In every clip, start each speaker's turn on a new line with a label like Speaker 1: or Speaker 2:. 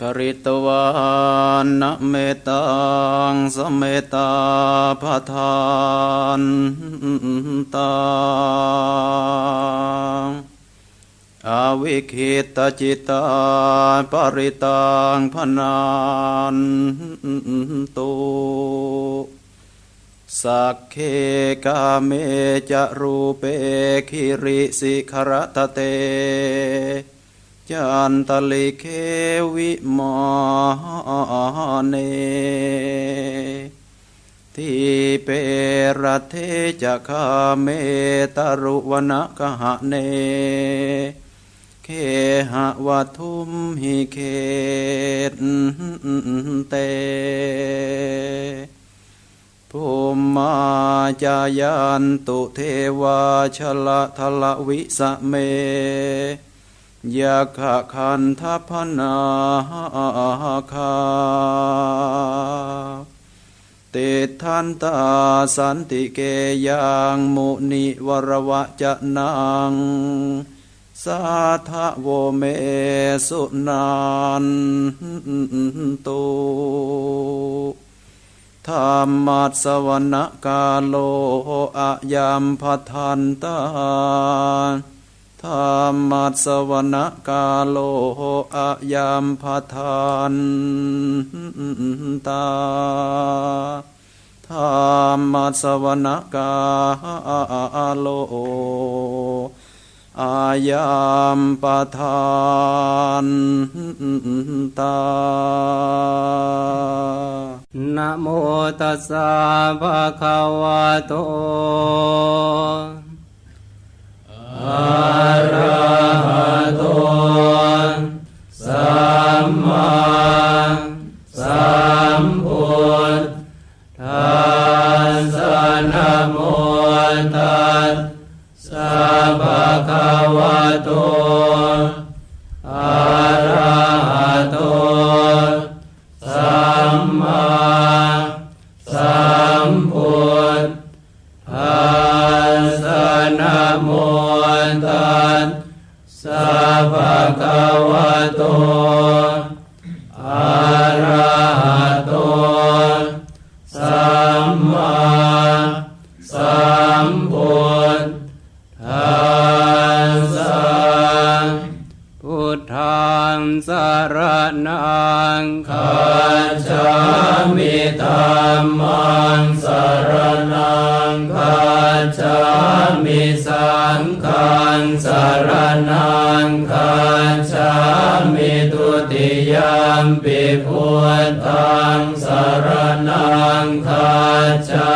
Speaker 1: ปริตวานนะเมตังสเมตาพทานตังอาวิคิตจิตาปริตังพนานตุสักเคกาเมจะรูเปคิริสิขรตเต จันตะลิกเข วิมาเนทีเป รัฏเฐ จะคาเม ตะรุวะนะคะหะเน เคหะวัตถุมหิเขตเตภุมมาจายันตุเทวาชละทละวิสะเม ยะขะคันทัพนาคาติทันตาสันติเกยังมุนิวรวะจะนัง สาทะโวเมสุนันตุธรรมัสสวนกาโลอะยามพทันตา ธรรมัสสวนกาโลอะยามพทานตาธรรมัสสวนกาโลอายามปทานตา
Speaker 2: นะโมตัสสะภะคะวะโต ภะคะวะโตอะระหะโต คะวะโต งสารนังคาชามิ ยมปิพุทธังสารนังคัจา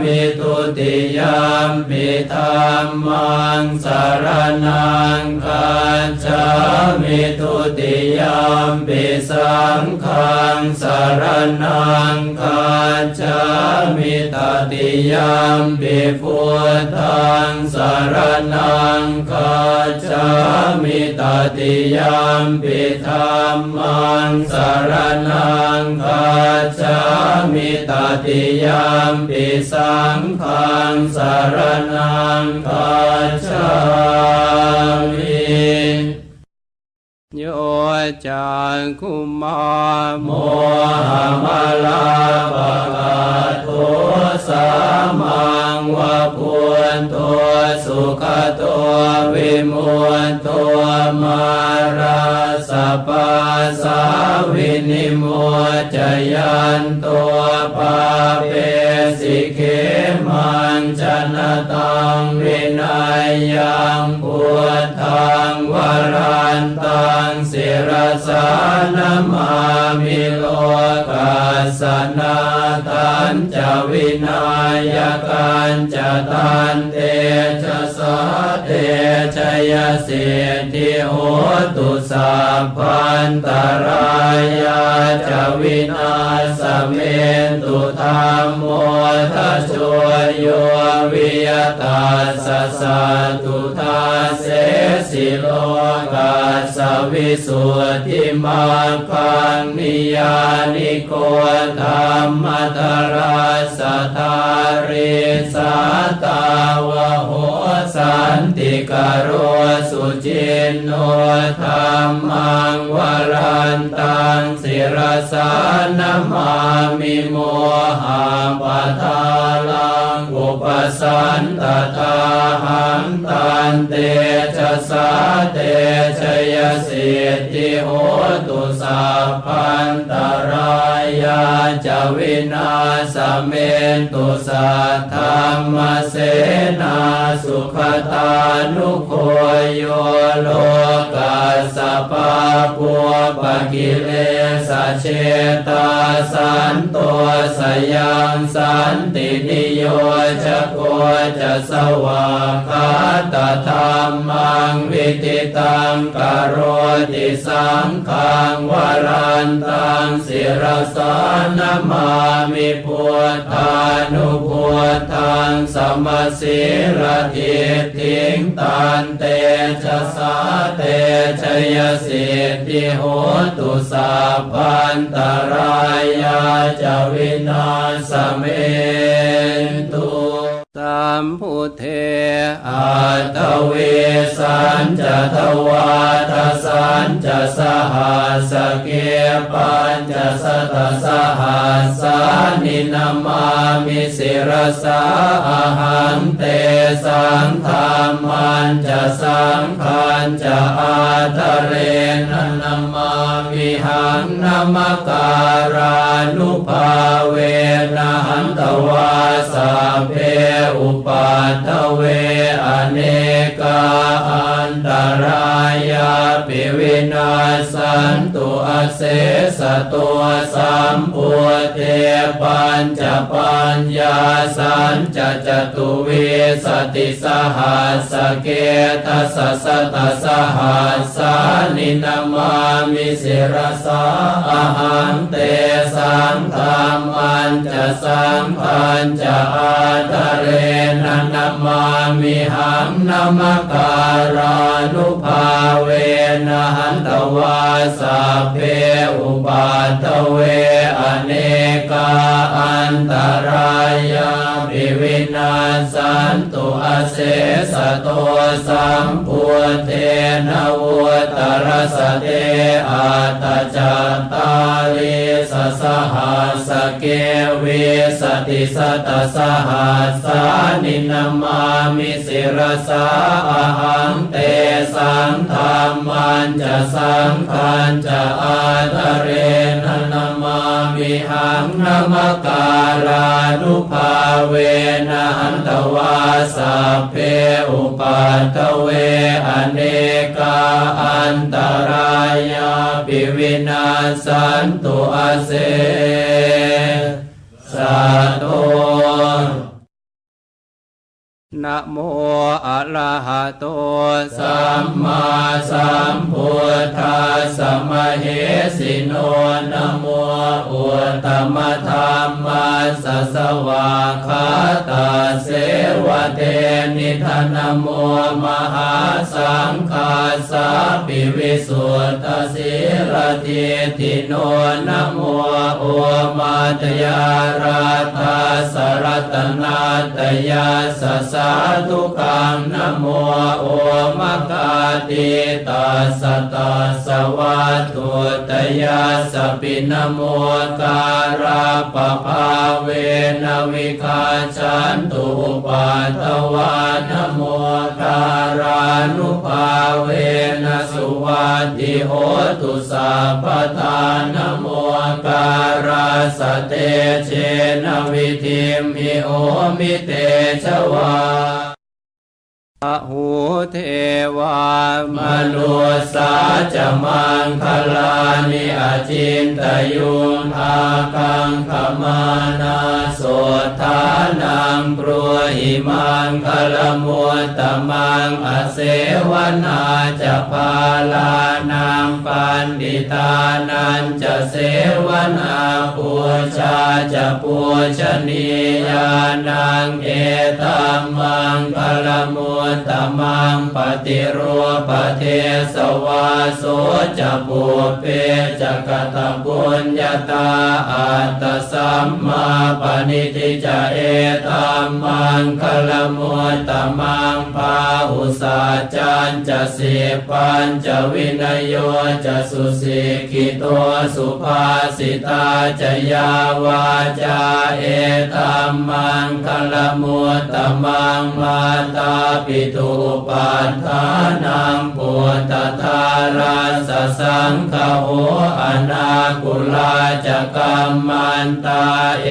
Speaker 2: มิทุติยมปิธรรมังสารนังคัจามิทุติยมปิสังฆังสารนังคัจามิตติยมปิพุทธังสารนังคัจามิตติยมปิธรรมังงสารนังคาจามิตติยามปิสังขังสารนังคาจามิ โยจักคุมาโมหมาลาปะกาโทสามังวะพุนตัวสุขตัววิมุตตัวมาราสปาสาวินิโมจยันตัวปาเป สิเขมันจนตังวินัยยังพุทธังวรันตังศิรสานมามิโลกัสนาตันจะวินายกันจะตันเตจะสาเตชยเสิทธิโหตุสัพพันตรายาจะวินาสเมนตุธรรมโมทัชวยโยวิยตัสสะสะตุทาเสสิโลกัสสวิสุทธิมาคังนิยานิโกธรรมทราสทาริสาตาวะโหสันติกโรสุจินโนธรรมังวรันตังศิรสานมามิโมหะปะทาลังอุปสันตตาหังตันเตชะสาเตชยสิทธิโหตุสัพพันตรายาจวินาสเมนตุสัทธรรมเสนาสุขตานุโคโยโลก สสะปะปัวปะกิเลสเชตาสันตัวสยังสันตินิโยจะโกจะสวาคาตธรรมังวิติตังกโรติสังขังวรันตังศิรสานมามิพุทธานุพุทธังสมศิรทิทิงตันเตชะสาเตชยสิทธิโหตุสัพพันตรายาจวินาสเมนตุ สัมพุเทอาตเวสันจะทวาทสันจะสหัสเกปัญจะสตสหัสานินามามิสิรสาอาหังเตสังธรรมันจะสังขันจะอาทะเรนนามามิหังนามการานุภาเวนะหันตวาสาเพอุปัตถเวอเนกาอันตรายาปิวินาสันตุอเสสตัวสัมปุเทปัญจปัญญาสันจะจตุเวสติสหัสเกทัสสตสหัสสานินามามิสิรสาอาหังเตสังธรรมันจะสังพันจะอาทะเรนันามามิหังนามการานุภาเวนะหันตวาสัพเพอุปัททะเว อะเนกาอันตะรายาปิวินัสสันตุ อะเสสะโตสัมพุทเธ นะวุตตะระสะเตอัฏฐะจัตตาฬีสะสะหัสสะเก วีสะติสะตสหัสสานินามามิสิรสาอาหังเตสังธรรมันจะสังขันจะอาทะเรนนามามิหังนามการานุภาเวนะหันตวาสาเพอุปัตเวอเนกาอันตรายาปิวินาสันตุอาเสสะโต นะโมอะระหะโตสัมมาสัมพุทธัสสะมะเหสิโนนะโมอุตตมะธรรมัสสะสวาคาตาเสวะเตนิทานะโมมหาสังฆาสาปิวิสุทธสิรติติโนนะโมโอมาตยาราธาสรัตนาตยาสสาธุกังนโมโอมะกาติตัสสะตัสสะวะตุตยาสปินโมการาปะภาเวนวิคาชันตุปัตวานโมการานุภาเวนสุวัติโหตุสัพพทานโม การาสเตเชนวิธิมิโอมิเตชวา หูเทวามนุสาจะมังคลานิอจินตยุงอาคังขมานาโสทานังปรวหิมังคลมุตตมังอเสวนาจะพาลานังปันดิตานันจะเสวนาปูชาจะปูชนียานังเอตัมมังคลมุตตมังปฏิรูปเทสวาโสจะปูเปจะกตบุญญาตาอัตสัมมาปณิทิจะเอตัมมังคลมุตตมังพาหุสาจันจะสิปัญจะวินโยจะสุสิกิโตสุภาสิตาจะยาวาจาเอตัมมังคลมุตตมังมาตาปิตุปัฏฐานังปุตตทาราสสังฆโหอนาคุลาจกัมมันตาเอ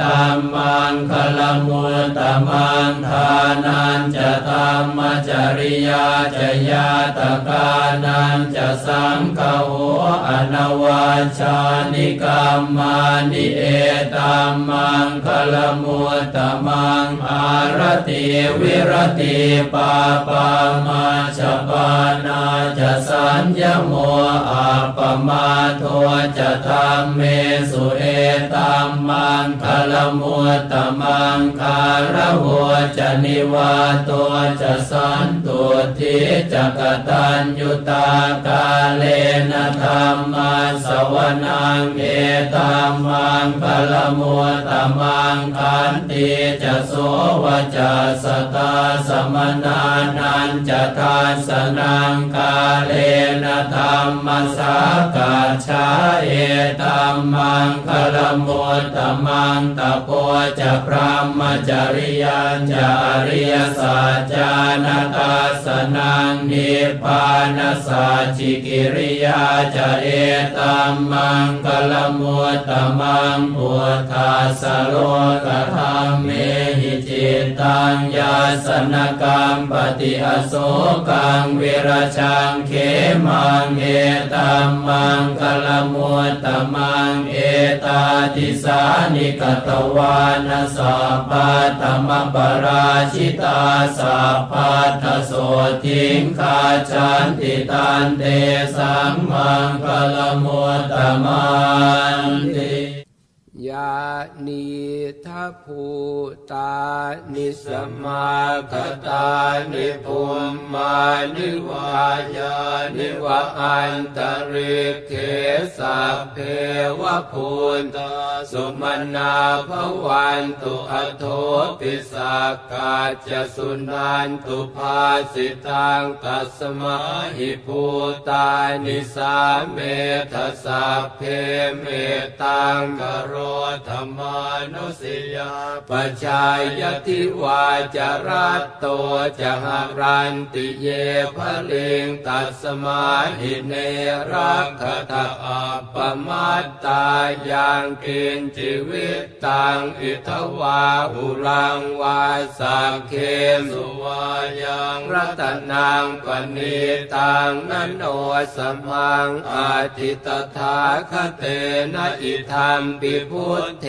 Speaker 2: ตัมมังคลมุตตมังทานันจะธรรมจริยาจะยาตกานันจะสังฆโหอนวาชานิกรรมานิเอตัมมังคลมุตตมังอารติวิรติปาปามาชปานาจะสัญญโมอาปมาโทจะธรรมเมสุเอตัมมังคลมุตตมังคารโหจะนิวาโตจะสันตุทิจะกตัญยุตากาเลนะธรรมาสวนังเอตัมมังคลมุตตมังคันติจะโสวจะสตาสมนานันจะทานสนังกาเลนะธรรมสากาชาเอตัมมังคลมุตตมังตะโพจะพระมจริยัญจะอริยสัจจานาตาสนังนิพพานสัจิกิริยาจะเอตัมมังคลมุตตมังพุทธาสโลกธรรมเม ตตังยาสนกรรมปฏิอโศกังวิรชังเขมังเอตัมมังคลมุตตมังเอตาติสานิกตวานาสัพพะธรรมปราชิตาสัพพัทโสทิงคาจันติตันเตสังมังคลมุตตมันติ
Speaker 3: ยานิทัพูตานิสมาคตานิภูมมานิวายานิวะอันตริกเขสัพเพวะพูนตาสุมนาภวันตุอโทปิสักกาจสุนันตุภาสิตังตัสมาหิภูตานิสาเมทสัพเพเมตังกโรธรรมานุสิยาปชายติวาจารัตโตจะหารันติเยภลิงตัสมาหิเนรักขตาอัปปมัตตายังกินชีวิตตังอิทวาหุรังวาสังเคมสุวายังรัตนังปณิตังนันโนสมังอาทิตถาคเตนะอิธรรมปิพุทเท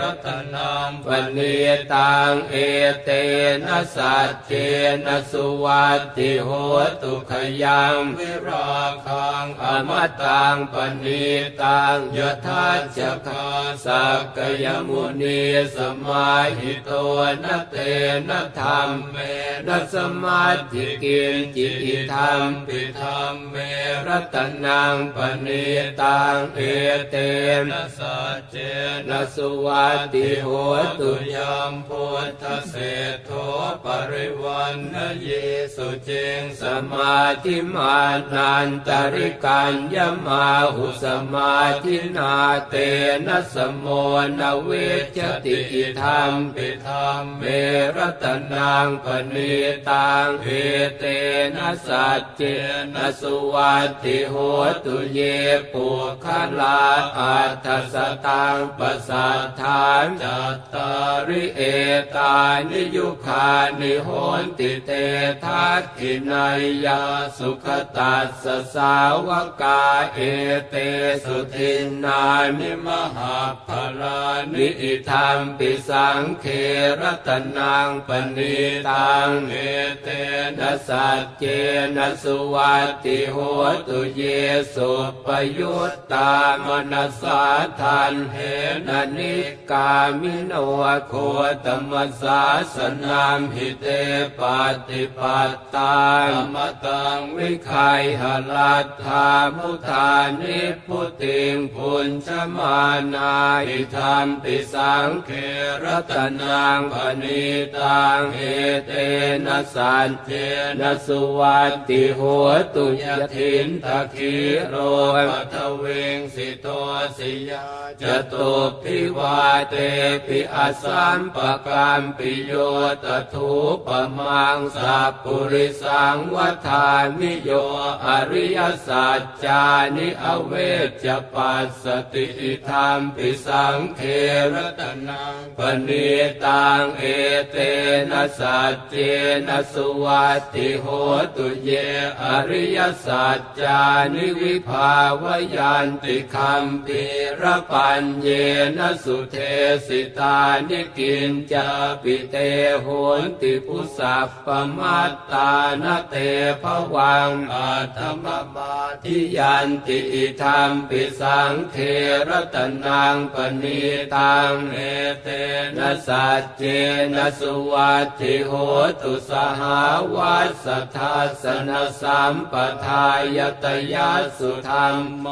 Speaker 3: รัตนังปณิตังเอเตนะสัจเจนะสุวัติโหตุขยังวิราคังอมตังปณิตังยทัจจคาสักกยมุนีสมาหิโตนะเตนะธรรมเมนะสมาธิกินจิติธรรมปิธรรมเมรัตนังปณิตังเอเตนะสัจเจนะสุวัตติโหตุยามพุทธเศธโทปริวันนเยสุเจงสมาธิมานันตริกัญญมาหุสมาธินาเตนะสมโมนเวชติอิธรรมปิธรรมเมรตนังปณิตังเอเตนะสัจเจนะสุวัตติโหตุเยปุคลาอัตสตังปิปสัทธานจัตตาริเอตานิยุคานิโหนติเตทักขินายยาสุขตัสสสาวกาเอเตสุทินนานิมหาภลานิอิธรรมปิสังเครตนังปณิตังเอเตนะสัจเจนะสุวัติโหตุเยสุปยุตตามนัสสาทันเหนนิกามิโนโคตมสาสนามหิเตปฏิปัตตามมตังวิคัยหลัตถามุทานิพุติงพุญชมานาอิธรรมปิสังเครตนังปณิตังเอเตนะสันเจนะสุวัตติหัวตุยทินทะคีโรปัทเวงสิโตสิยาจตุพิวาเตปิอสัมปะกามปิโยตถูปมังสัพปุริสังวัฏานิโยอริยสัจจานิอเวจปัสสติธรรมปิสังเครตนังปณิตังเอเตนะสัจเจนะสุวัตติโหตุเยอริยสัจจานิวิภาวยันติคัมปีระปัญเยนะสุเทสิตานิกินจาปิเตโหนติปุสัพปมัตตานเตภวังอาธรรมมาทิยันติอิธรรมปิสังเครตนังปณิตังเอเตนะสัจเจนะสุวัติโหตุสหาวัสสทัสนสัมปทายตยาสุธรรม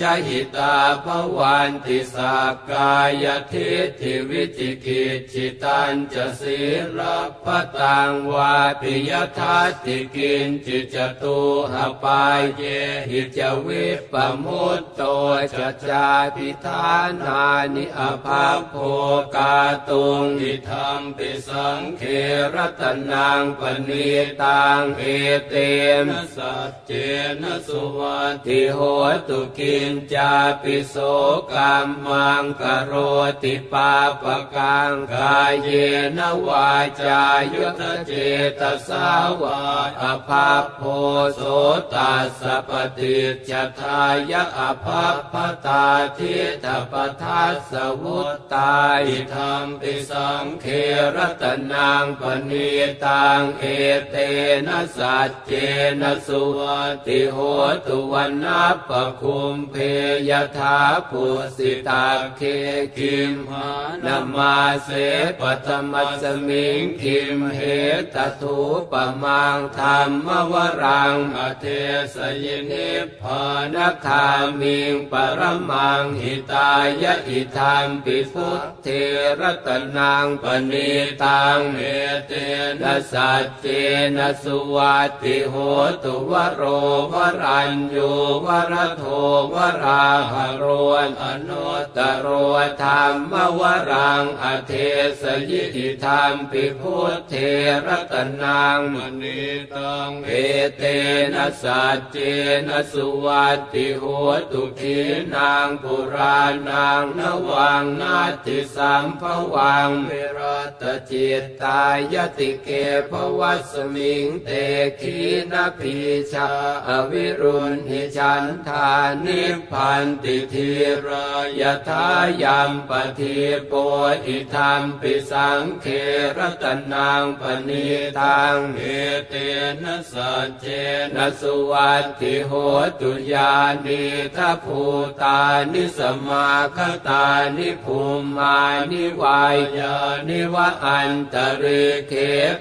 Speaker 3: ชหิตาภวันติสักายทิฏฐิวิจิกิจจิตันจะศีลปตังวาปิยทัตติกินจิจตุหปายเยหิจวิปปมุตโตจจจาพิธานานิอภาโภกาตุงอิธรรมปิสังเครตนังปณิตังเอเตนสัจเจนสุวัติโหตุกินจาปิโสกรรมังกโรติปาปกังกายเยนวาจายุทธเจตสาวาอภาโพโสตัสปฏิจทายะอภาพตาทิตปทัสสวุตตาอิธรรมปิสังเครตนังปณิตังเอเตนะสัจเจนะสุวติโหตุวันนัปปคุมเพยถาปุสิตาเคคิมหานามาเสปัตมัสมิงคิมเหตถูปมังธรรมวรังอเทสยินิพานคามิงปรมังหิตายะอิธรรมปิพุทเทรตนังปณิตังเอเตนะสัจเจนะสุวัติโหตุวโรวรัญญูวรโทวราหโรนอนุตโรธรรมวรังอเทสยิธิธรรมปิพุทเทรตนังมณีตังเอเตนะสัจเจนะสุวัติโหตุขีนางปุรานังนวังนาติสัมภวังเวรตจิตตายติเกภวัสมิงเตขีนาพีชาอวิรุณหิฉันทานิพันติทีรายทายัมปทีโปอิธรรมปิสังเครตนังปณิตังเอเตนะสัจเจนะสุวัตติโหตุยานิทัพูตานิสมาคตานิภูมานิวายานิวะอันตริเค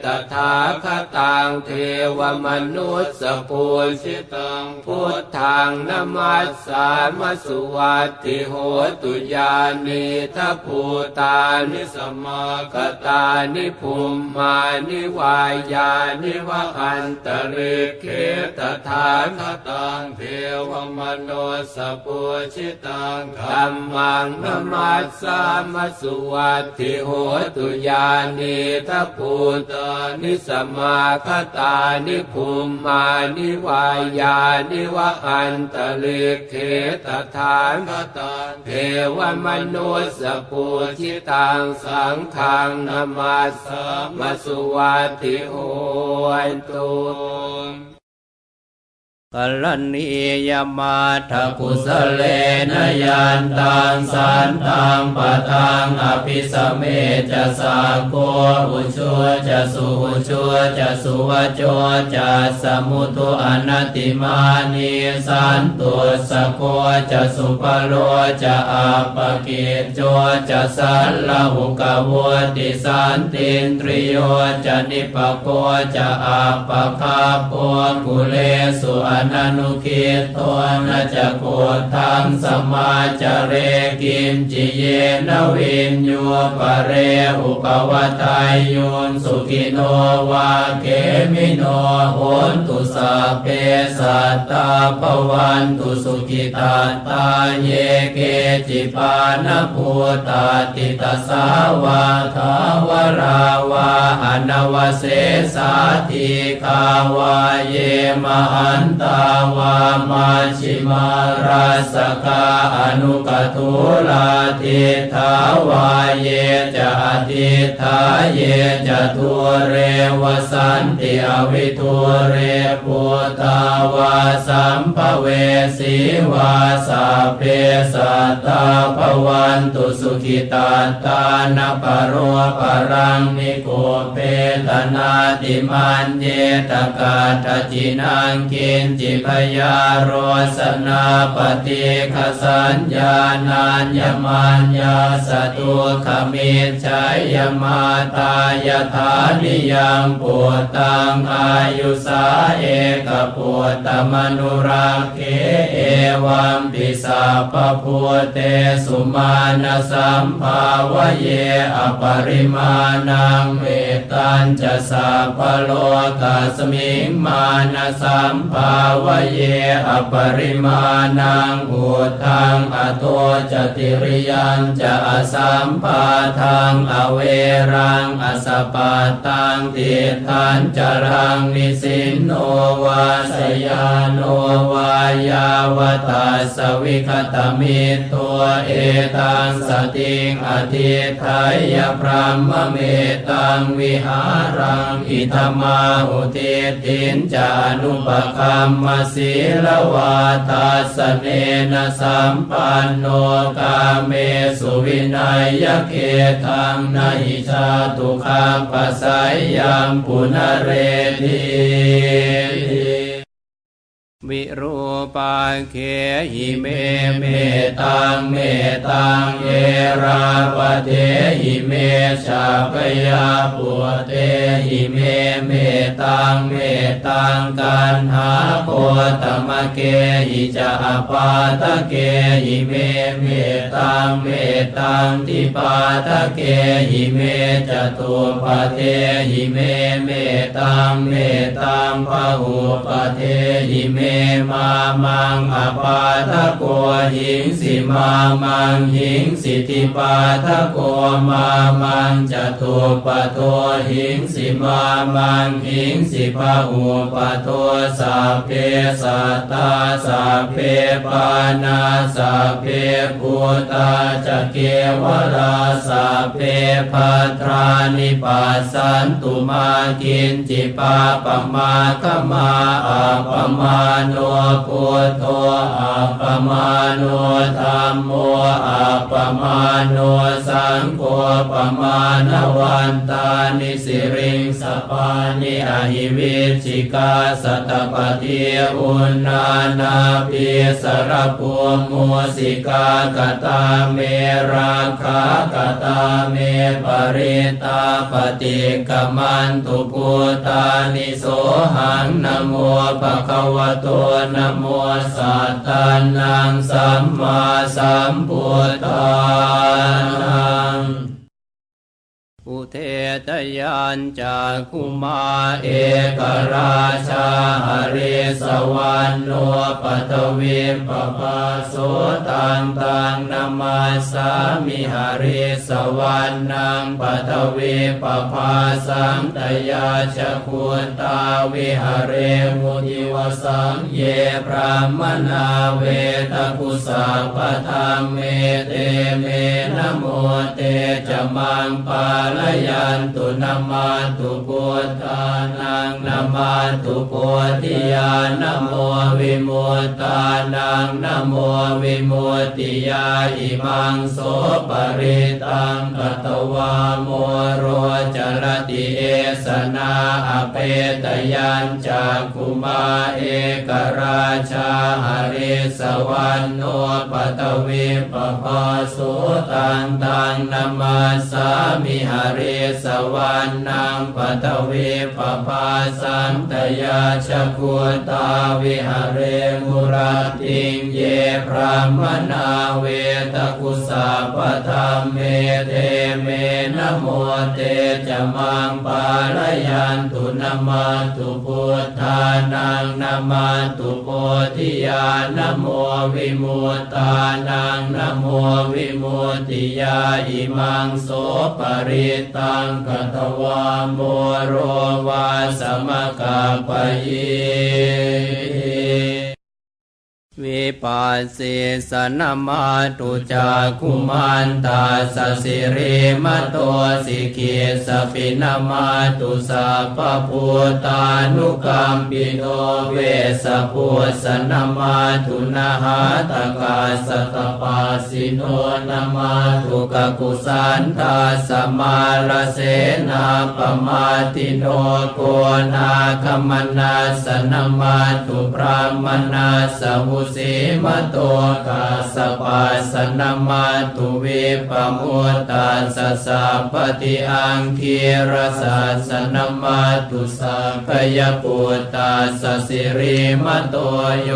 Speaker 3: ตถาคตังเทวมนุสสปูชิตังพุทธังนมัสสามสุวัตติโหตุยญานิทัพูตานิสมาคตานิภูมานิวายานิวะอันตริเคตถาคตังเทวมโนสปูชิตังธรรมังนมัสสามสุวัติโหตุยานิทัพูตานิสมาคตานิภูมานิวายานิวะอันตลิเคตถานคตังเทวมนุสสปูชิตังสังฆังนามาสมาสุวัติโหนตุ
Speaker 2: กัลนียมาทกุสเลนยันตังสันตังปะทังอภิสเมจะสาโกอุชัวจะสุอุชัวจะสุวโจจะสมุตุอนัติมานิสันตุสโกจะสุปโลจะอาปกิจโจจะสัลลหุกวติสันตินตริโยจะนิปโกจะอาปคาโปกุเลสุอนันุคิตตัวนาจะโกทังสมาจเรกิมจิเยนวินโยปะเรอุปวัตายโยนสุขิโนวาเกมิโนโหนตุสาเปสัตตาภวันตุสุขิตาตาเยเกจิปานภูตาติตสาวาทาวราวาอนวเสสาธิคาวาเยมหันตาาวามาชิมาราสกาอนุกทุลาทิทาวาเยจะอธิทาเยจะทุเรวสันติอวิทุเรปุตาวาสัมภเวสีวาสาเพสัตตาภวันตุสุขิตาตานปโรปรังนิโกเปตนาติมันเยตกาทจินังกินจพยาโรสนาปฏิคสัญญานัญญมัญญาสตุขมิชัยยมาตายธานิยังปุตตังอายุสาเอกปุตตมนุรักเขเอวัมปิสาปพุเตสุมาณสัมภาวะเยอปริมาณังเวตัญจะสัพพโลกัสมิงมาณสัมภาวเยอปริมาณังอุทังอโตจติริยันจะอสัมปาทังอเวรังอสปาตังติทันจรังนิสินโนวาสยานโนวายาวตาสวิคตมิตัวเอตังสติงอธิทายพระมเมตังวิหารังอิธมาอุเทตินจานุปคัมมสีลวาตาสเนนะสัมปันโนกาเมสุวินัยยเกทังนหิชาตุขาปัสสยยัมปุนเรติ วิรูปังเคหิเมเมตังเมตังเอราปเทหิเมฉัพยาปุตเตหิเมเมตตังเมตตังกัณหาโคตะมะเกหิจะ อะปาทะเกหิเมเมตตังเมตตังทิปาทะเกหิเม จะตุปปะเทหิเมเมตตังเมตตัง พะหุปปะเทหิเมมามัง อะปาทะโกหิงสิมามังหิงสิทิปาทโกมามังจตุปโทหิงสิมามังหิงสิปะหุปโทสัพเพสัตตาสัพเพปานาสัพเพภูตาจะเกวราสัพเพพัทรานิปัสสันตุมากินจิปาปมาคมาอาปมาโนพุทโธอัปปมาโนธรรมโมอัปปมาโนสังโฆปมาณวันตานิสิริงสปานิอหิวิชิกาสตปฏิอุณนานาปิสรภูมุสิกากตาเมราคากตาเมปริตาปฏิกมันตุปุตานิโสหังนโมภะคะวะโตนโมสัตตานังสัมมาสัมพุทธานัง อุเทตยานจากคุมาเอกราชาหริสวรรณโนปัทวิปปาโสตังตังนามาสามิหริสวรรณังปัทวิปปาสังตยาชคุตตาวิหเรมุติวสังเยพรามนาเวตกุสาปธรรมเมเตเมนะโมเตจะมังปาลยันตุนามาตุพุทธานังนามาตุโพธิญาณโมวิมุตตานังนะโมวิมุตติยาอิมังโสปริตังกตวาโมโรจรติเอสนาอเปตยัญจากกุมาเอกราชาหริสวรรณโนปัตวิปปาสุตังตังนามาสามิหรสวรรณังปัตวิปปะภาสัง ตะยัชชะ คุตตาวิหะเรมุ รัตติงเยพราหมะณาเวทะคุสัพพะธัมเมเต เม นะโมเตจะมังปาละยันตุ นะมัตถุพุทธานัง นะมัตถุโพธิยา นะโมวิมุตตานัง นะโมวิมุตติยาอิมังโสปริตังกัตวาโมโรวาสมกาปยิ วิปัสสิสนามาตุจากุมันตาสสิริมโตสิกิสปินามาตุสัพพุตานุกัมปิโนเวสพุสนามาตุนาหาตกาสตปาสิโนนามาตุกกุสันตาสมาลเสนาปมาติโนโกนาคมนาสนามาตุพระมนาสมุสมโตกาสปัสนามาตุวิปมุตตาสสะปฏิอังคีรสัสนามาตุสัพยปุตตาสสิริมโตโย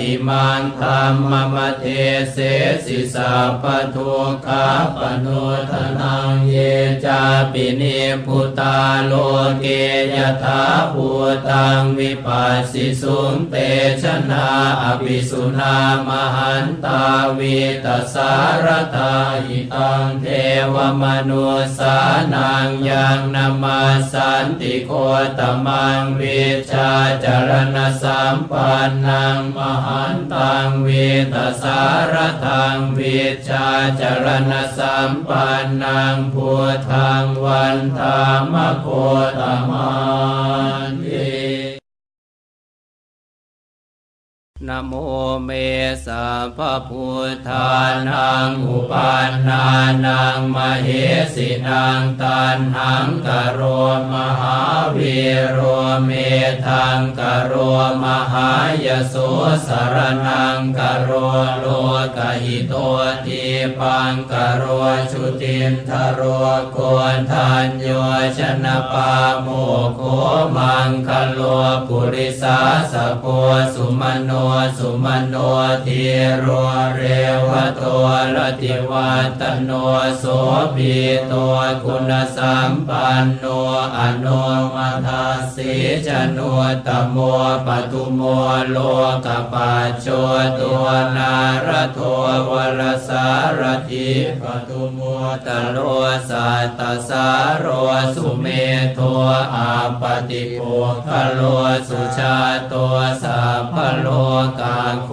Speaker 2: อิมังธรรมมเทเสสิสัพทุกาปนุทนังเยจาปินิพุตาโลเกยถาภูตังวิปัสสิสุงเตชนาอภิสุุนามหันตาวิตสารตาอิตังเทวมนุสานังยังนามาสันติโคตมังวิชาจารณสัมปันนังมหันตังวิตสารทังวิชาจารณสัมปันนังพุทธังวันธามโคตมันเนโมเมสะพะพุทธานังอุปันนานัง มะเหสินังตัณหังกะโร มะหาวีโรเมธังกะโร มะหายะโส สะระณังกะโรโลกะหิโต ทีปังกะโรชุตินธะโรโกณฑัญโญ ชะนะปาโมกโข มังคะโลปุริสาสะโภ สุมะโนสุมะโนทีโรเรวโตรติวัตโนโสปีโตคุณสัมปันโนอนุมัทาสีจโนตโมปตุโมโลกปัจโจตัวนารโทวรสารถิปตุโมตโลสัตตสารโรสุเมโทอาปติโภคโลสุชาโตสัพพโลกาโค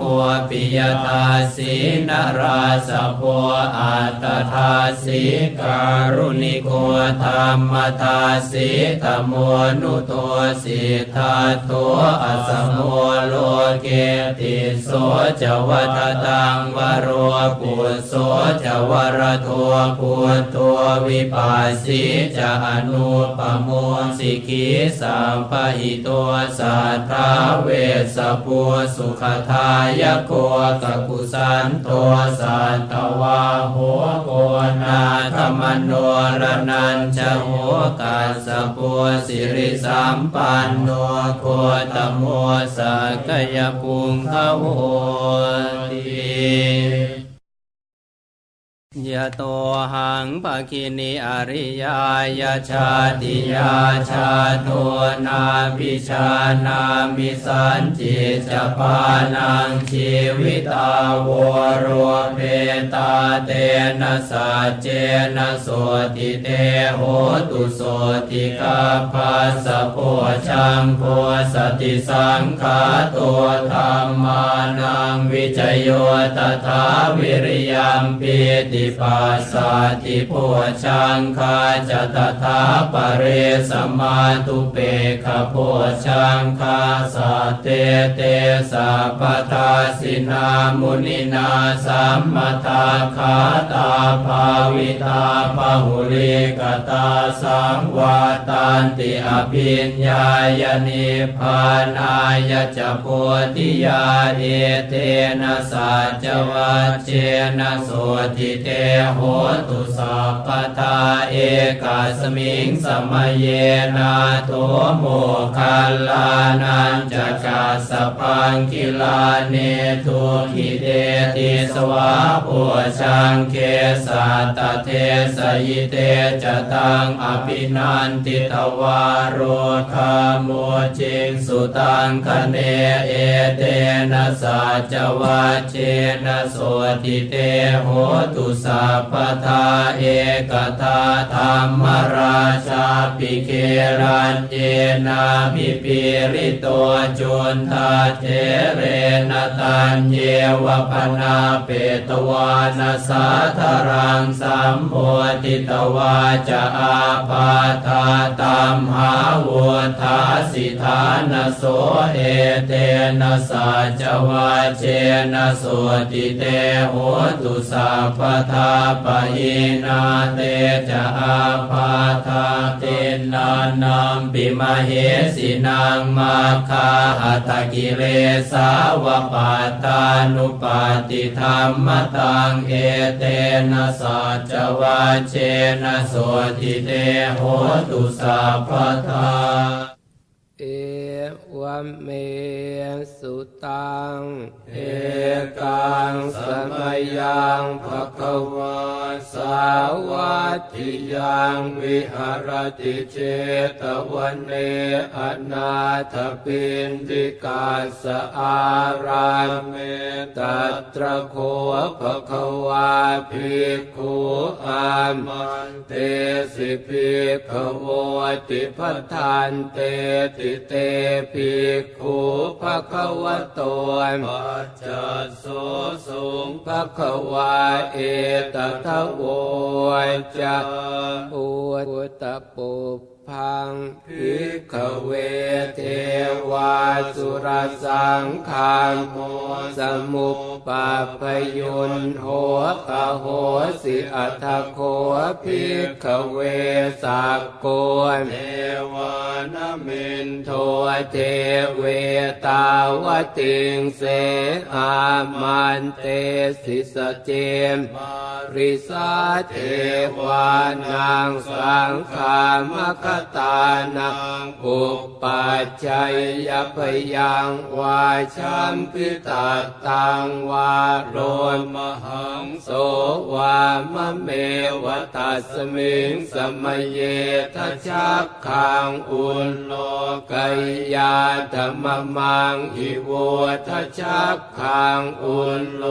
Speaker 2: ปิยตาสีนราสโพอัตทาสีการุณิโกธรรมทาสีตโมนุโตสิทธาโตอัสโมโลเกติโสจวัตตังวโรปุโสจวรโทปุตโตวิปัสสิจะอนุปโมสิกิสัมปะหิโตสัทธาเวสปุสุขทายโกกกุสันตัวสันตวาโหโกนาธรรมโนรนันจะโหกัสสปุสิริสัมปันโนโคตโมสักยปุงขโหติเยยโตหังภคินิอริยายชาติยาชาโทนาพิชานามิสันจิจปานังชีวิตาวโรเปตาเตนะสัจเจนะโสติเตโหตุโสติกาภัสะโพชังโพสติสังขาตัวธรรมานังวิจโยตถาวิริยมปิติปัสสาติโพชังคาจตถาปเรสมาตุเปขโพชังคาสเตเตสัพทาสินามุนินาสัมมทาคาตาภาวิตาภหุลิกตาสังวาตันติอภิญญายนิพานายจะโพธิยาเอเตนะสัจวัเจนะโสติเตโหตุสัพพทาเอกาสมิงสมัยเยนาโตโมคัลลานันจะกาสปังกิลาเนทุขิเดติสวะปุชังเคสัตเทสยิเตจตังอภินันติตวารโรคาโมจิงสุตังคเนเอเตนะสัจวัจเจนะโสติเตโหตุสพพทาเอกทาธรรมราชาปิเครันเยนาพิปิริโตจุนทาเทเรนตันเยวปนาเปตวานาสาธรังสัมโพธิตวาจะอาปาทาตัมหาวุธาสิทานโสเอเตนะสัจวาเจนะโสติเตโหตุสัพพทาปะอินาเตจะอาปาทาเตนานัมปิมาเหสินางมาคาหัตกิเลสาวปาตานุปาติธรรมตังเอเตนะสัจวาเจนะโสติเตโหตุสัพพทา
Speaker 3: เอวเมสุตัง เอกังสมัยยังภะคะวาสาวัติยังวิหารติเจตวันเนอนาถปินติกาสอารามเมตัตระโคภะคะวาภิกขุอามันเตสิภิกขโวติพัฏฐานเตติเตภิกขุภะคะวะโตปัจจโสสุงภะคะวะเอตทะโวจะอุตตะปุพังภิกเวเทวาสุรสังคามโมสมุปปาพยุนโหกะโหสิอัตโคภิกเวสักโกเทวานมินโทเทเวตาวติงเสอามันเตสิสเจมริสาเทวานังสังขามคตานังอุปปัจจัยยพยังวาชัมพิตาตังวาโรมหังโสวามะเมวตัสมิงสมัยเยทัชักขังอุลโลกยยาธรรมมังอิโวทัชชักขังอุลโล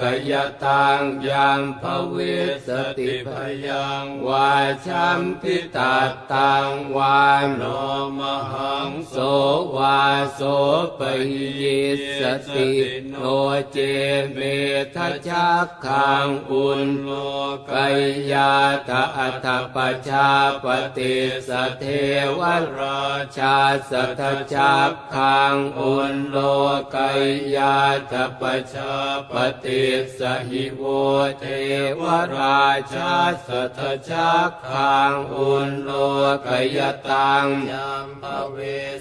Speaker 3: กยตังยังภวิสติพยังวาชัมพิตาตังงวาโนมหังโสวาโสปยิสติโนเจเมทัชักขังอุลโลกยยาตอัตปชาปฏิสเทวราชาสัทจักขังอุลโลกยยาตปชาปฏิสหิโวเทวราชาสัทจักขังอุลโลกยตังยัมภเว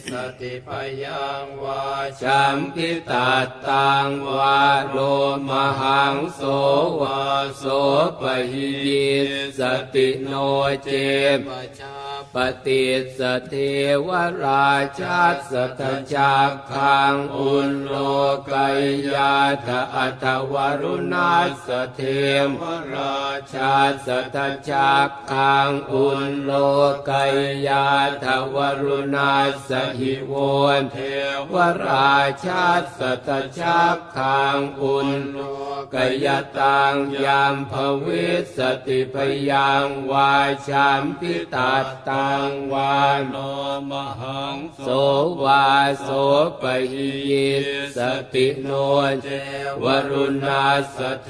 Speaker 3: สติพยังวาชัมพิตาตังวาโลมหังโสวาโสปหิยิสติโนเจมชา ปฏิสเทวราชาสัทจักขังอุลโลกยยาทะอัตวรุณาสเทมราชาสัทจักขังอุลโลกยยาทะวรุณาสหิโวนเทวราชาสัทจักขังอุลโลกยตังยามภวิสติพยังวาชามพิตัตังวานโนมหังโสวาโสปหิยิสติโนเจวรุณาสเท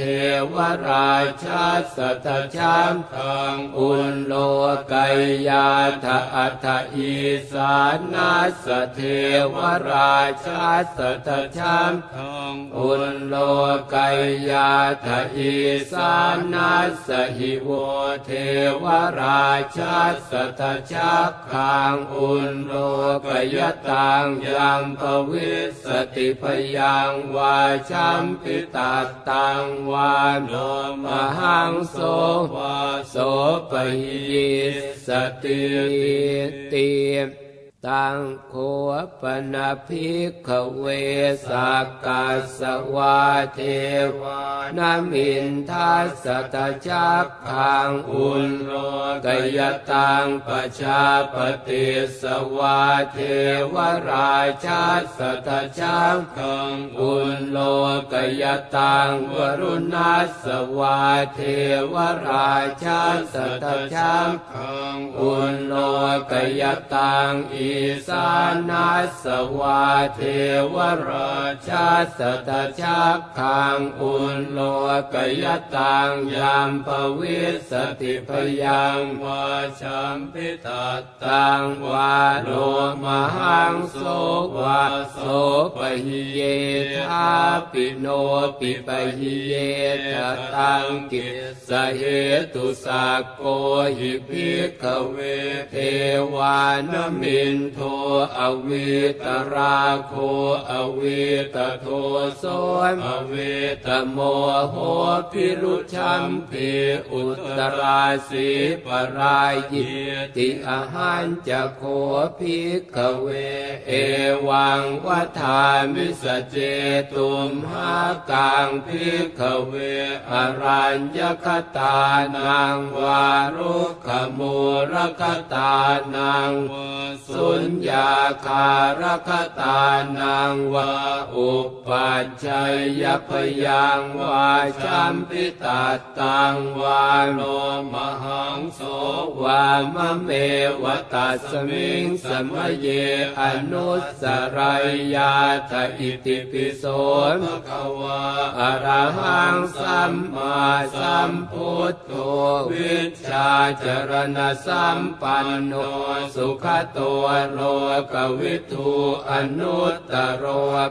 Speaker 3: วราชาสัทชามทังอุลโลกยยาทะอัฏอีสานาสเทวราชาสัทชามทังอุลโลกยยาทะอีสานาสหิโวเทวราชาสัทชักขังอุนโลกยตังยังภวิสติพยังวาชัมปิตัตตังวานโนมหังโสวาโสปหิสติติ ตังโคปนาภิกขเวสักกัสวาเทวานามินทัสตจักขังอุลโลกยตังปชาปฏิสวาเทวราชาสตจักขังอุลโลกยตังวรุณาสวาเทวราชาสตจักขังอุลโลกยตังอิสานัสวาเทวราชาสตจักขังอุลโลกยตังยามภวิสติพยังวาชัมพิตัตตังวาโลมหังโสวาโสปหิเยทาปิโนปิปหิเยทตังกิสเหตุสักโกหิภิกขเวเทวานมินโทอวิตราโคอวิตโทโสมอวิตโมโหพิรุชัมพีอุตราสีปรายยิติอาหารจะโคภิกขเว เอวังวัฏามิสเจตุมหากังภิกขเวอรัญญคตานังวารุขมูรคตานังสุญญาคารคตานังวาอุปัจจยพยังวาชัมพิตาตังวาโลมหังโสวามะเมวตัสมิงสมเยอนุสรายยาทอิติปิโสภะควาอรหังสัมมาสัมพุทโธวิชาจรณะสัมปันโนสุขตัวโลกวิทูอนุตตรโร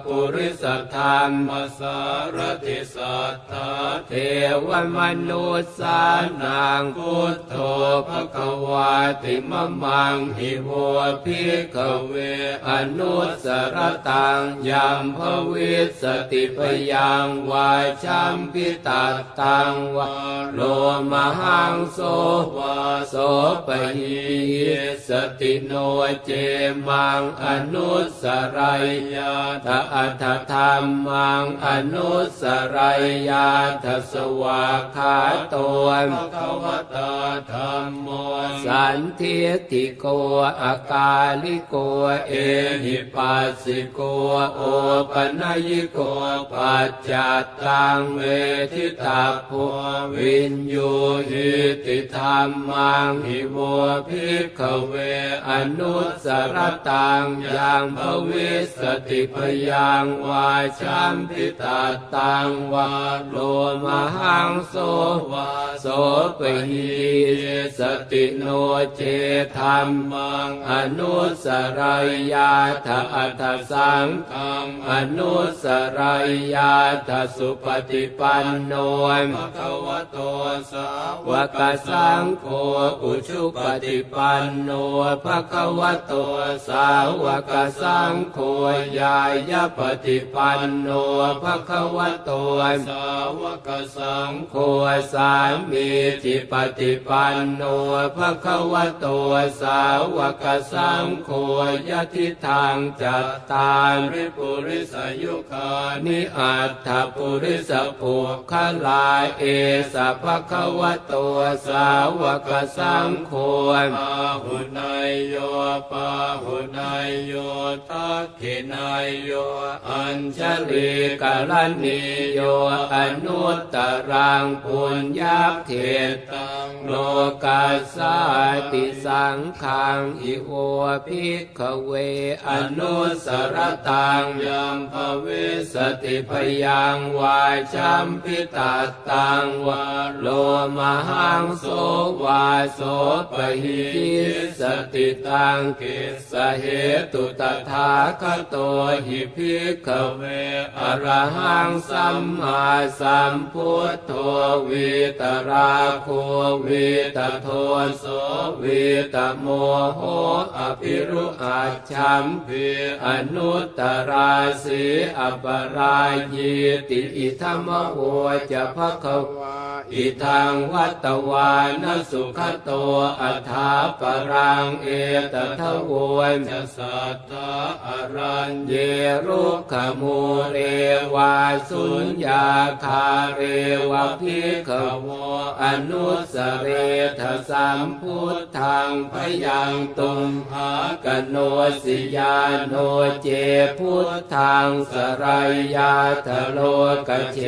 Speaker 3: ปุริสธรรมสารติสัทธาเทวมนุษสานังพุทโธภควาติมมังหิโวภิกเวอนุสรตังยามภวิสติพยังวาชัมพิตาตังวาโลมหังโสวาโสปหิสติโนเจมังอนุสรายยาทอัตธรรมังอนุสรายยาทสวาคาโตภควตาธรรมโมสันเทติโกอากาลิโกเอหิปัสสิโกโอปัญญิโกปัจจัตตังเวทิตาภูวินยูหิติธรรมังหิโวภิกขเวอนุสรตังยังภวิสติพยังวาชัมพิตาตังวาโลมหังโสวาโสปหิสติโนเจธรรมังอนุสรายาทอัตสังฆังอนุสรายาทสุปฏิปันโนภะคะวะโตสาวกสังโฆอุชุปฏิปันโนภะคะวะโตโตสาวกสังโฆยายปฏิปันโนภะคะวะโต
Speaker 1: สาวกสังโฆ
Speaker 3: สามีจิปฏิปันโนภะคะวะโตสาวกสังโฆยะทิทางจัตตา
Speaker 1: ริ
Speaker 3: ริ
Speaker 1: ปุริสยุคานิ
Speaker 3: อัตถปุริสปุคลาเอสะภะคะวะโตสาวกสังโฆ
Speaker 1: ปาหุนายโยปาหุนายโยทักขินายโย อัญ
Speaker 3: ช
Speaker 1: ชลี
Speaker 3: กาลนิโย อนุตตรังปุญญาเขต
Speaker 1: ตัง
Speaker 3: โลกัสสาติสังขังอิโอภิกขเว อนุสรตัง
Speaker 1: ยัมภเวส
Speaker 3: ติพยังวาชัมพิตาตังวาโลมหังโสวาโสปหิสติตังเกสเหตุตถาคโตหิภิกขเวอรหังสัมมาสัมพุทโธวิตราโควิตโทโสวิตโมโหอภิรุอาชัมภิอนุตตราสีอปรายีติอิธรรมโหจะภะคะวาอิทังวัตวานสุขโตอัฏฐาปรังเอตทะโวนจะสัตตาอรัญเยรุขมูเรวาสุญญาคาเรวะพิขโวอนุสเรทสัมพุทธังพยังตุมหากโนสิยาโนเจพุทธังสรายยาทโลกเฉ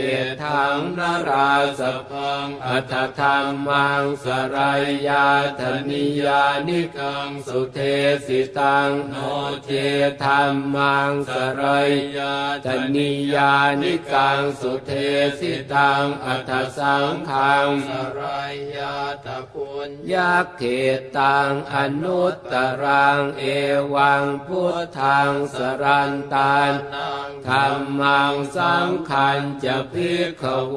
Speaker 3: ทังนราสพังอัตธรรมังสรายยาธนิยานิกังสุเทสิตังโนเทธรรมังสรยยาธนิยานิกังสุเทสิตังอัตสังขัง
Speaker 1: สรยยาตะปุญ
Speaker 3: ยักเขตังอนุตตรังเอวังพุทธังสรันตานธรรมังสังขันจะพิกขโว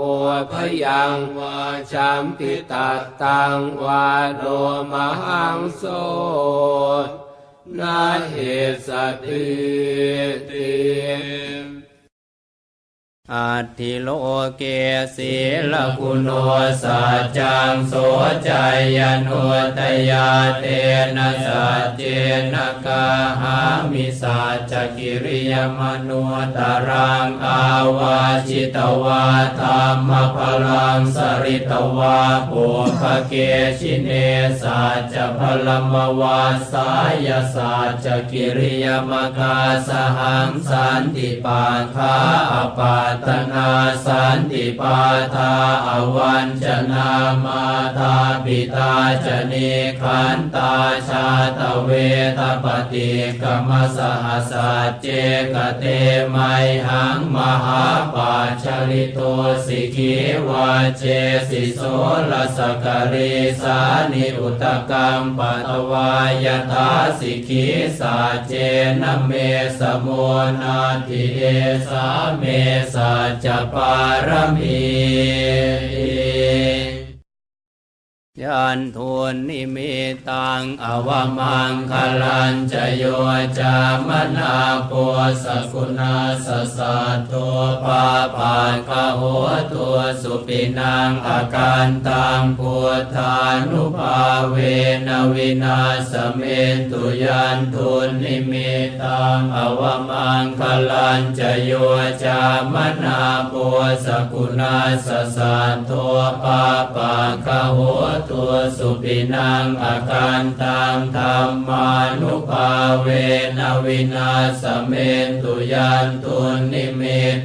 Speaker 3: พยังวาชัมพิตาตังวาโลมหังโส นาเหสติติ
Speaker 2: อัตถิโลเกศีลกุโนสัจจังโสจายโนตยาเตนะสัจเจนะกาหามิสัจจกิริยมนุตรังอาวาจิตวาธรรมพลังสริตวาปุภเกชิเนสัจพลมวาสายสัจจกิริยมกาสหังสันติปาคาอปาตนาสันติปาทาอวันจนามาตาปิตาจเนขันตาชาตเวทปฏิกรรมสหสัจเจกเตไมหังมหาปาชลิโตสิกิวาเจสิโสลสกริสานิอุตกรรมปตวายทาสิกิสาเจนเมสมุนาทิเอสาเมสจปารมี ยันทุนนิมิตังอวมังคลันจโยจามนาปัวสกุณาสสัตตัวปาปานกหัวตัวสุปินังอาการตังพุทธานุภาเวนวินาสเมนตุยันทุนนิมิตังอวมังคลันจโยจามนาปัวสกุณาสสัตตัวปาปานกหัวตัวสุปินังอาการตังธรรมานุภาเวนวินาสเมนตุยันตุนิเม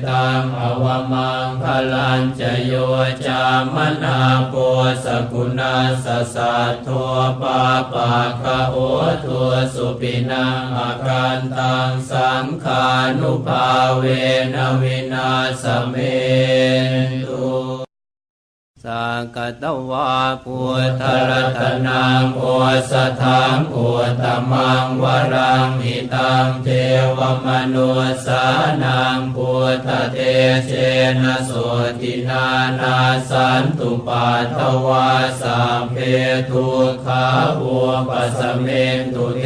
Speaker 2: ตังอวมังพลันจโยจามนาโปสกุณาสสัทโทปาปาคะโอตัวสุปินังอาการตังสังขานุภาเวนวินาสเมนตุ สักกัตวาพุทธรัตนังโอสถังอุตตมังวรังหิตังเทวมนุสานังพุทธเตเชนะโสตถินานัสสันตุปัททวาสัพเพทุขาอุปสเมนตุเท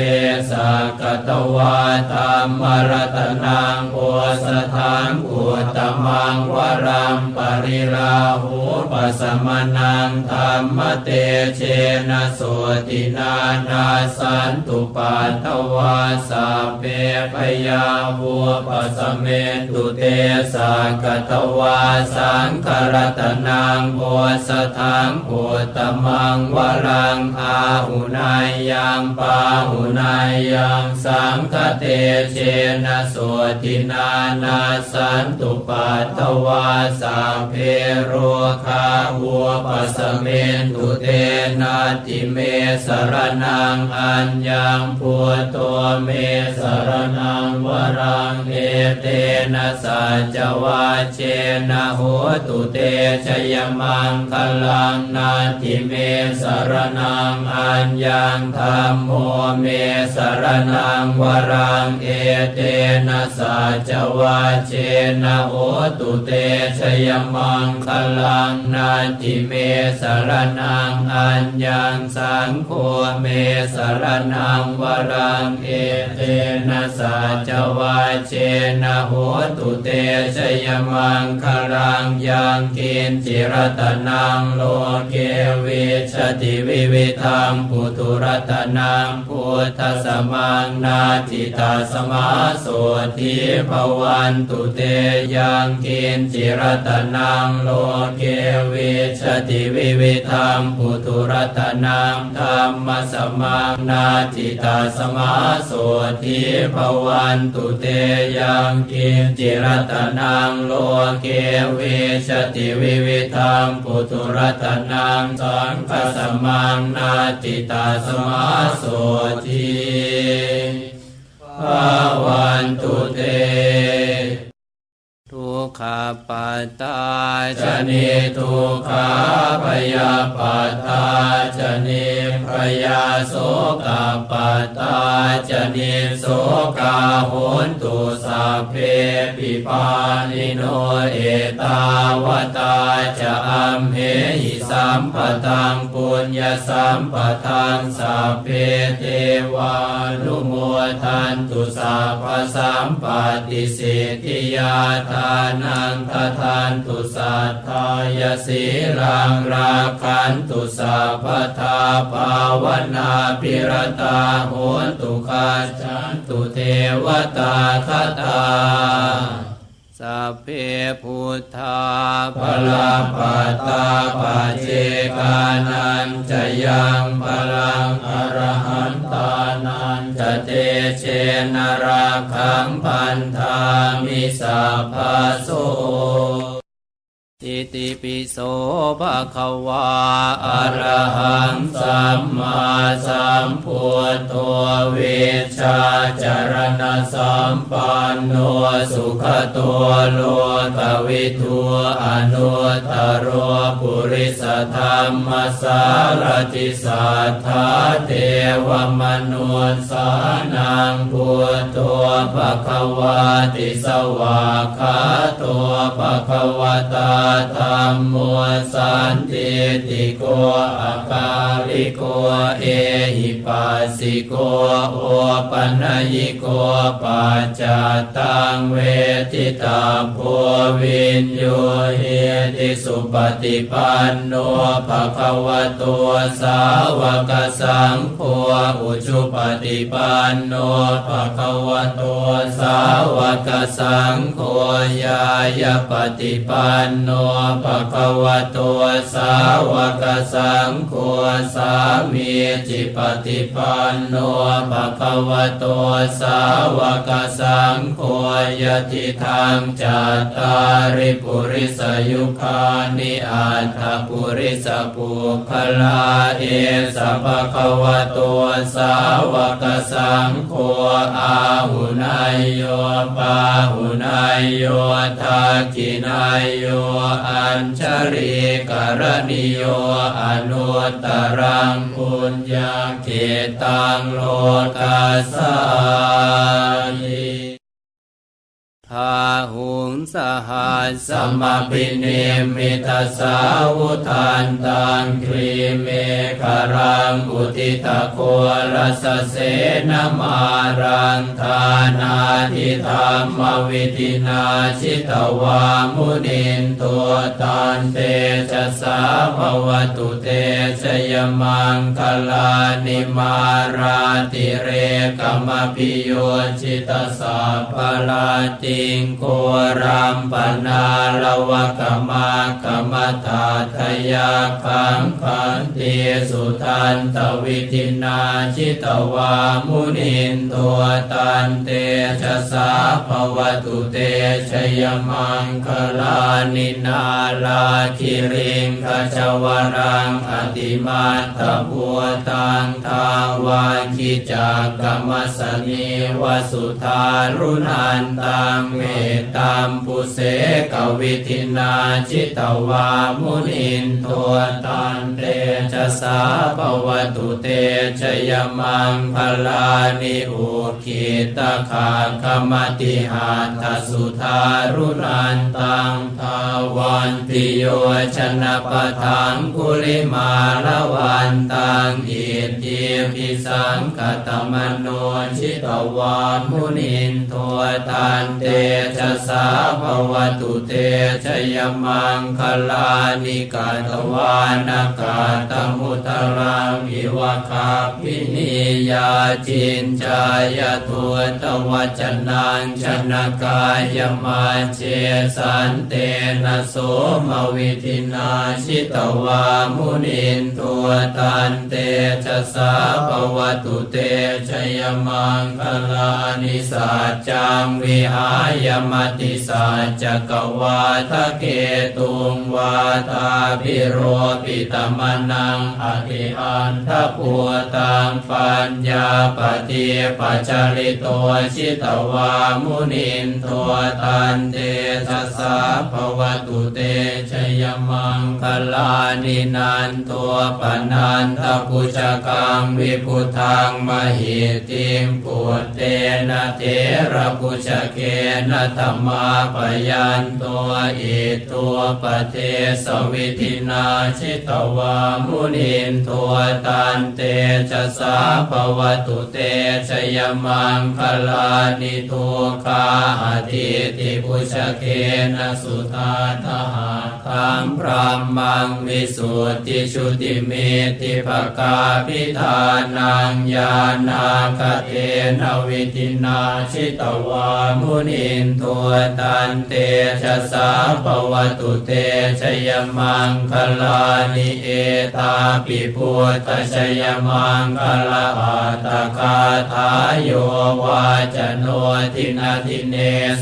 Speaker 2: สักกตวาธรรมรัตนังโอสถังโอตมังวรังปริราหูปสมนังธรรมเตเชนะโสตินานาสันตุปัตตวาสัพเพพยาวัวปสเมตุเตสักตวาสังครตนังโอสถังโอตมังวรังอาหุนายยังปาหุนายยังสังคเตเชนะโสตินานาสันตุปัตตวาสัพเพโรคาวัวปสเมนตุเตนาติเมสรนังอัญญังพุทโตเมสรนังวรังเอเตนะสัจวาเชนะโหตุเตชยมังคลังนาติเมสรนังอัญญังธรรมโมเมสรนังวรังเอเตนะสัจวาเชนะโหตุเตชยมังคลังนาติเมสรนังอัญญังสังโฆเมสรนังวรังเอเตนะสัจวาเชนะโหตุเตชยมังคลังยังกินจิรตนังโลเกวิชติวิวิธังปุตุรตนังพุทธสมังนาจิตาสมาโสทิภวันตุเตยังกินจิรตนังโลเกวิชติวิวิธังปุตุรัตนังธรรมสมังนาจิตาสมาโสทิภวันตุเตยังกิจิรัตนังโลเกวิชติวิวิธังปุตุรัตนังสังฆสมังนาจิตาสมาโสทิภวันตุเต ทุกขาปัตตาชนิทุกขาพยาปัตตาชนิพยาโสกาปัตตาชนิโสกาโหนตุสัพเพปิปานิโนเอตาวตาจะอัมเหหิสัมปตังปุญญสัมปทังสัพเพเทวานุโมทันตุสัพพสัมปติสิทธิยาทานังททานตุสัทายสีรังราคันตุสัพทาภาวนาปิรตาโหตุคาจันตุเทวตาคตาสัพเพพุทธาภลาปัตตาปเจกานันจะยังพลังอรหัน เตเชนราคังพันธามิสัพพโส อิติปิโสภะคะวาอะระหังสัมมาสัมพุทโธเวชาจารณะสัมปันโนสุขตัวโลกวิทูอนุตตรโรปุริสธรรมสารติสัทธาเทวมนุนสานังพุทโธภะคะวาติสวากขาตัวภะคะวตาธรรมโมสันติติโกอาคาลิโกเอหิปัสสิโกโอปัญญิโกปัจจตังเวทิตาโพวินโยเฮติสุปฏิปันโนภะคะวะโตสาวกสังโฆอุชุปฏิปันโนภะคะวะโตสาวกสังโฆยายาปฏิปันโนภะคะวะโตสาวกสังโฆสามีจิปฏิปันโนภะคะวะโตสาวกสังโฆยติทางจัตตาริปุริสยุคานิอัตถปุริสปุคลาเอสัพพะวะโตสาวกสังโฆอาหุนายโยปาหุนายโยทักขินายโยอัญชริกรณิโยอนุตตรังปุญญาเขตังโลกัสสานิ ทาหุงสหัสสมปิเนมิตาสาวุทันตังครีเมฆรังอุทิตะโครสเสนมารังทานาทิธรรมวิธินาชิตวามุนินตัวตันเตชะสาภวตุเตชยมังคลานิมาราติเรกมพิโยชิตสาปลาติงโกรัมปนาลวะกมากรรมตาทยาคังคันติสุทันตวิธินาชิตวามุนินตัวตันเตชะสาภวตุเตชยมังคลานินาลาคิริงขจวรังอติมาตบัวตังทาวาคิจากกรรมสนีวสุธารุนันตังเมตตามปุเสกวิธินาชิตวามุนินตัวตันเตชะสาปวตุเตชยมังพลานิอุคิตาคาคมติหาทสุธารุนันตังทาวันติโยชนะปทังกุลิมาละวันตังอิทิพิสังกตมโนชิตวามุนินตัวตันเตชะสาภวตุเตชยมังคลานิกาตวานากาตมุตรังอิวะคาพินิยาจินจายตุตวัจนังชนกายมาเจสันเตนะโสมวิธินาชิตวามุนินตัวตันเตชะสาภวตุเตชยมังคลานิสัจจังวิหายมติสัจกวาทะเกตุงวาตาพิโรปิตมนังอธิอันทปัวตังปัญญาปฏิปัจจริโตชิตวามุนินตัวตันเตชะสาภวตุเตชยมังคลานินันตัวปนันทปุจกังวิพุทังมหิติมปุตเตนะเทระปุจเกนะธรรมาปยันตัวอิตัวปเทสวิธินาชิตวามุนินตัวตันเตชะสาภวตุเตชยมังคลานิทุคาอธิติปุชเกนะสุตาทหาคังพรามังวิสุทธิชุติเมติภกาพิธานังญาณาคเทนวิธินาชิตวามุนินตัวตันเตชะสาปวตุเตชยมังคลานิเอตาปิพุทธชยมังคลาอัตคาทายโยวาจโนทินาทิเน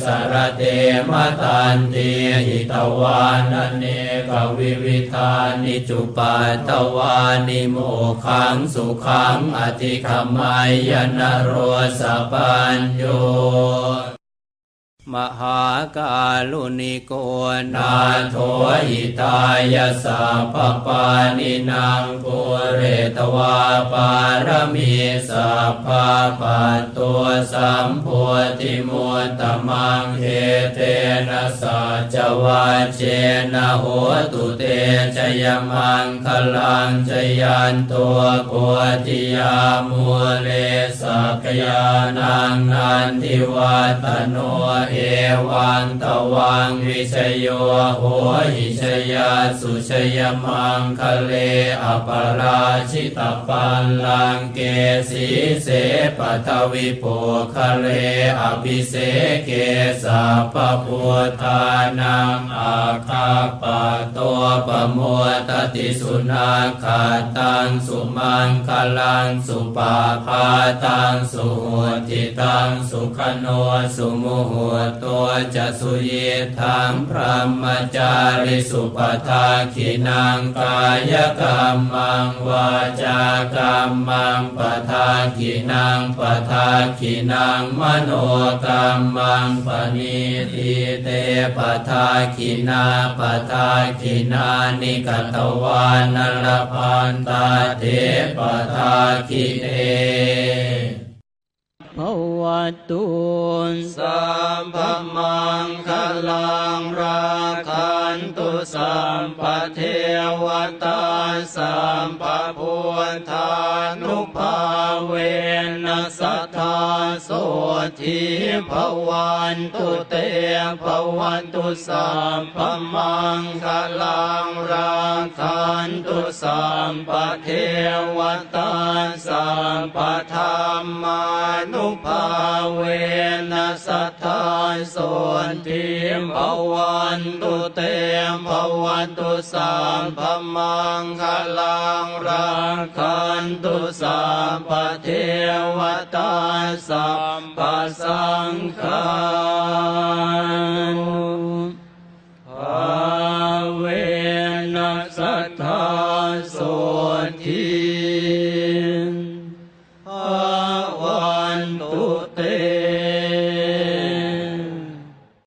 Speaker 2: สรเตมตันติหิตวานเนกวิวิธานิจุปัตตวานิโมขังสุขังอธิขมายนโรสปัญโย มหากาลุนิโกนาโทหิตายสัพพปานินางปุเรตวาปารมีสัพพะปัตตัวสัมโพธิมุตตมังเฮเตนะสัจวัจเจนะโหตุเตชยมังคลังชยันตัวโพธิยามุเลสักยานังนันทิวัตโนเอวังตวังวิชโยโหหิชยาสุชยมังคะเลอปราชิตปันลังเกสีเสปทวิโปคะเลอภิเสเกสัพพุทธานังอาคาปะตัวปโมตติสุนาคาตังสุมังคลังสุปาพาตังสุหุติตังสุขโนสุมุหุตัวจะสุเยทังพระมจาริสุปทาขินังกายกรรมังวาจากรรมังปทาขินังปทาขินังมโนกรรมังปณิทิเตปทาขินาปทาขินานิกตวานรพันตาเทปทาขิเน
Speaker 4: ภวตุน
Speaker 2: สัมภมังคลังราคันตุสัมปเทวตาสัมปพุทธานุภาเวนัสตาโสทิภวันตุเตภวันตุสัมภมังคลังราคันตุสัมปเทวตาสัมปธรรมานุภาเวนัสทธาโสทิภวันตุเตภวันตุสัมภมังคลังราคันตุสัมปเทวตาสัพพสังฆา